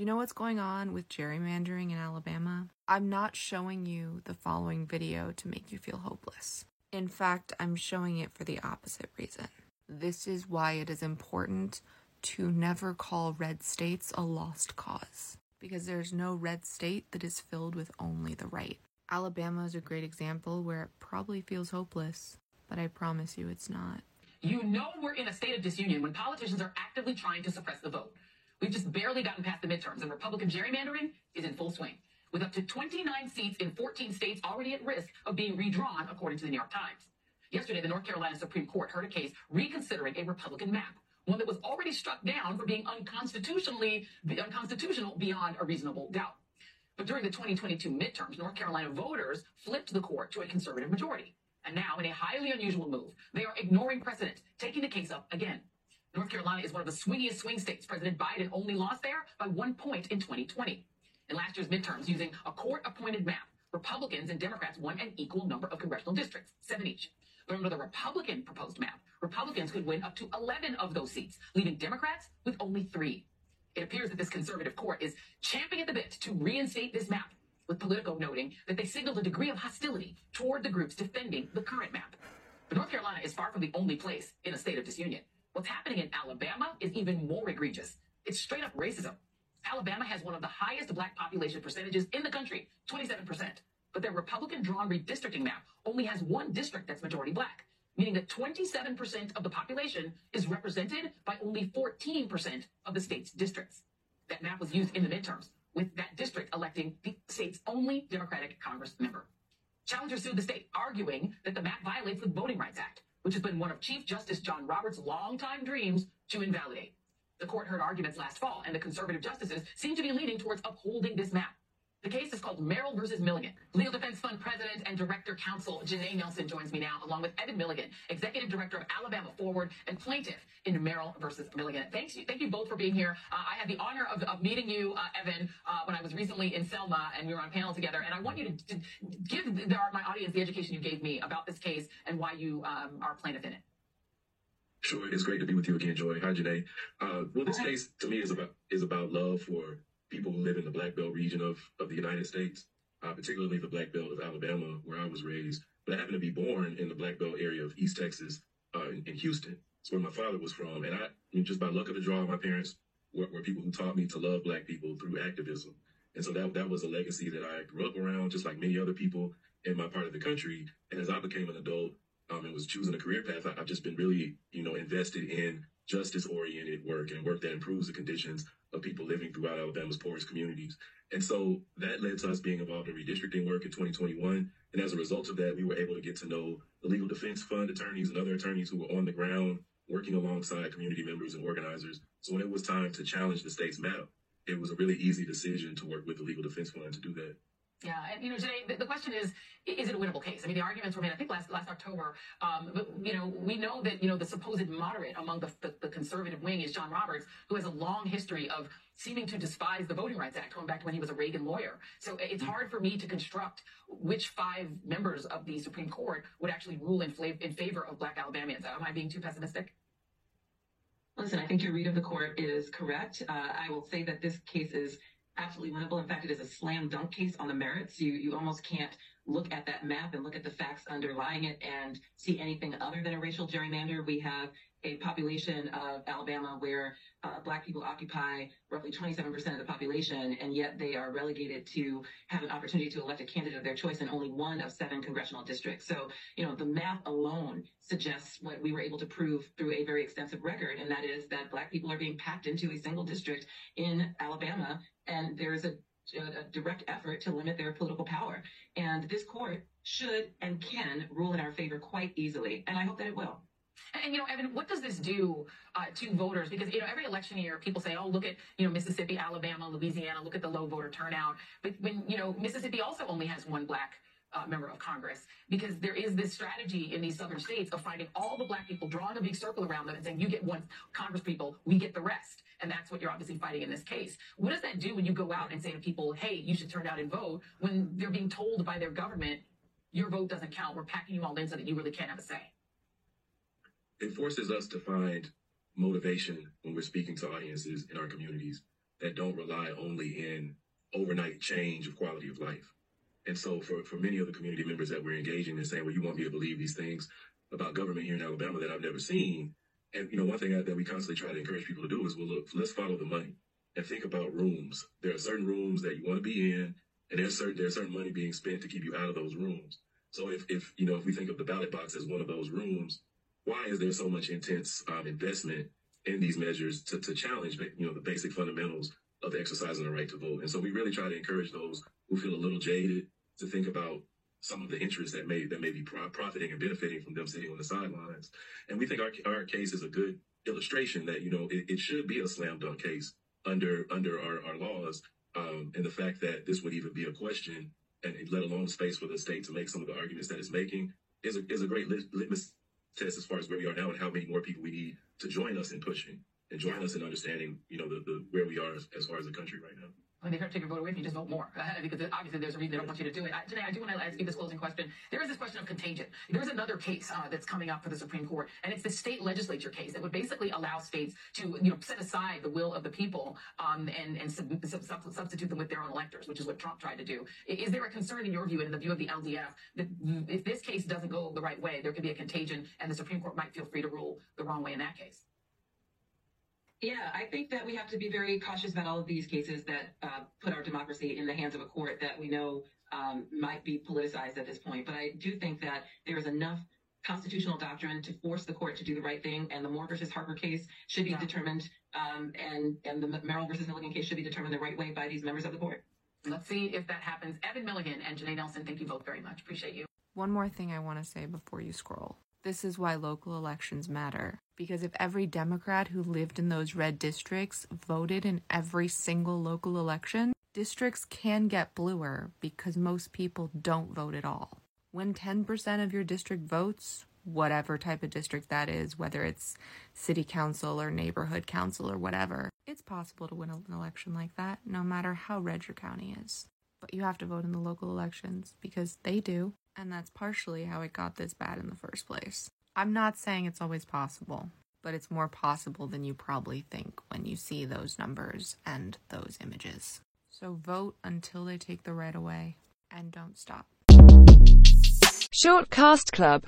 You know what's going on with gerrymandering in Alabama? I'm not showing you the following video to make you feel hopeless. In fact, I'm showing it for the opposite reason. This is why it is important to never call red states a lost cause, because there's no red state that is filled with only the right. Alabama is a great example where it probably feels hopeless, but I promise you it's not. You know we're in a state of disunion when politicians are actively trying to suppress the vote. Barely gotten past the midterms, and Republican gerrymandering is in full swing, with up to 29 seats in 14 states already at risk of being redrawn, according to the New York Times. Yesterday, the North Carolina Supreme Court heard a case reconsidering a Republican map, one that was already struck down for being unconstitutionally unconstitutional beyond a reasonable doubt. But during the 2022 midterms, North Carolina voters flipped the court to a conservative majority. And now, in a highly unusual move, they are ignoring precedent, taking the case up again. North Carolina is one of the swingiest swing states. President Biden only lost there by one point in 2020. In last year's midterms, using a court appointed map, Republicans and Democrats won an equal number of congressional districts, seven each. But under the Republican proposed map, Republicans could win up to 11 of those seats, leaving Democrats with only three. It appears that this conservative court is champing at the bit to reinstate this map, with Politico noting that they signaled a degree of hostility toward the groups defending the current map. But North Carolina is far from the only place in a state of disunion. What's happening in Alabama is even more egregious. It's straight up racism. Alabama has one of the highest black population percentages in the country, 27%. But their Republican drawn redistricting map only has one district that's majority black, meaning that 27% of the population is represented by only 14% of the state's districts. That map was used in the midterms, with that district electing the state's only Democratic Congress member. Challengers sued the state, arguing that the map violates the Voting Rights Act, which has been one of Chief Justice John Roberts' longtime dreams to invalidate. The court heard arguments last fall, and the conservative justices seem to be leaning towards upholding this map. The case is called Merrill versus Milligan. Legal Defense Fund President and Director Counsel Janai Nelson joins me now, along with Evan Milligan, Executive Director of Alabama Forward and plaintiff in Merrill versus Milligan. Thanks, you, thank you both for being here. Uh, I had the honor of, of meeting you, uh, Evan, uh, when I was recently in Selma, and we were on panel together. And I want you to, to give the, my audience the education you gave me about this case and why you um, are a plaintiff in it. Sure, it's great to be with you again, Joy. Hi, Janai. Uh, well, this case to me is about is about love for people who live in the Black Belt region of, of the United States, uh, particularly the Black Belt of Alabama, where I was raised. But I happen to be born in the Black Belt area of East Texas, uh, in, in, Houston. It's where my father was from. And I, I mean, just by luck of the draw, my parents were, were, people who taught me to love Black people through activism. And so that, that was a legacy that I grew up around, just like many other people in my part of the country. And as I became an adult um, and was choosing a career path, I, I've just been really, you know, invested in justice oriented work and work that improves the conditions of people living throughout Alabama's poorest communities. And so that led to us being involved in redistricting work in 2021. And as a result of that, we were able to get to know the Legal Defense Fund attorneys and other attorneys who were on the ground working alongside community members and organizers. So when it was time to challenge the state's map, it was a really easy decision to work with the Legal Defense Fund to do that. Yeah, and you know, Janai, the, question is, is it a winnable case? I mean, the arguments were made, I think last last October. Um, but you know, we know that you know the supposed moderate among the, the, the conservative wing is John Roberts, who has a long history of seeming to despise the Voting Rights Act, going back to when he was a Reagan lawyer. So it's hard for me to construct which five members of the Supreme Court would actually rule in, in favor of Black Alabamians. Am I being too pessimistic? Listen, I think your read of the court is correct. Uh, I will say that this case is absolutely winnable. In fact, it is a slam dunk case on the merits. You you almost can't look at that map and look at the facts underlying it and see anything other than a racial gerrymander. We have a population of Alabama where uh, black people occupy roughly 27% of the population, and yet they are relegated to have an opportunity to elect a candidate of their choice in only one of seven congressional districts. So, you know, the math alone suggests what we were able to prove through a very extensive record, and that is that black people are being packed into a single district in Alabama, and there is a a direct effort to limit their political power. And this court should and can rule in our favor quite easily. And I hope that it will. And, you know, Evan, what does this do uh, to voters? Because, you know, every election year, people say, oh, look at, you know, Mississippi, Alabama, Louisiana, look at the low voter turnout. But when, you know, Mississippi also only has one black uh, member of Congress because there is this strategy in these southern states of finding all the black people, drawing a big circle around them and saying, you get one Congress people, we get the rest. And that's what you're obviously fighting in this case. What does that do when you go out and say to people, hey, you should turn out and vote when they're being told by their government, your vote doesn't count. We're packing you all in so that you really can't have a say it forces us to find motivation when we're speaking to audiences in our communities. that don't rely only in overnight change of quality of life. And so for, for many of the community members that we're engaging and saying, well, you want me to believe these things about government here in Alabama that I've never seen. And, you know, one thing that we constantly try to encourage people to do is, well, look, let's follow the money and think about rooms. There are certain rooms that you want to be in, and there's certain, there's certain money being spent to keep you out of those rooms. So if, if, you know, if we think of the ballot box as one of those rooms, why is there so much intense um, investment in these measures to, to challenge, you know, the basic fundamentals of exercising the right to vote? And so we really try to encourage those who feel a little jaded to think about some of the interests that may that may be profiting and benefiting from them sitting on the sidelines. And we think our our case is a good illustration that you know it, it should be a slam dunk case under under our, our laws, um, and the fact that this would even be a question, and let alone space for the state to make some of the arguments that it's making, is a is a great lit- litmus test as far as where we are now and how many more people we need to join us in pushing and join us in understanding, you know, the, the where we are as, as far as the country right now when they take your vote away from you, just vote more. Uh, because obviously there's a reason they don't want you to do it. I, today, I do want to ask you this closing question. There is this question of contagion. There's another case uh, that's coming up for the Supreme Court, and it's the state legislature case that would basically allow states to, you know, set aside the will of the people um, and, and sub- sub- substitute them with their own electors, which is what Trump tried to do. Is there a concern in your view and in the view of the LDF that if this case doesn't go the right way, there could be a contagion and the Supreme Court might feel free to rule the wrong way in that case? Yeah, I think that we have to be very cautious about all of these cases that uh, put our democracy in the hands of a court that we know um, might be politicized at this point. But I do think that there is enough constitutional doctrine to force the court to do the right thing, and the Moore versus Harper case should be yeah. determined, um, and and the Merrill versus Milligan case should be determined the right way by these members of the court. Let's see if that happens. Evan Milligan and Janai Nelson, thank you both very much. Appreciate you. One more thing I want to say before you scroll. This is why local elections matter. Because if every Democrat who lived in those red districts voted in every single local election, districts can get bluer because most people don't vote at all. When 10% of your district votes, whatever type of district that is, whether it's city council or neighborhood council or whatever, it's possible to win an election like that no matter how red your county is. But you have to vote in the local elections because they do. And that's partially how it got this bad in the first place. I'm not saying it's always possible, but it's more possible than you probably think when you see those numbers and those images. So vote until they take the right away and don't stop. Short Cast Club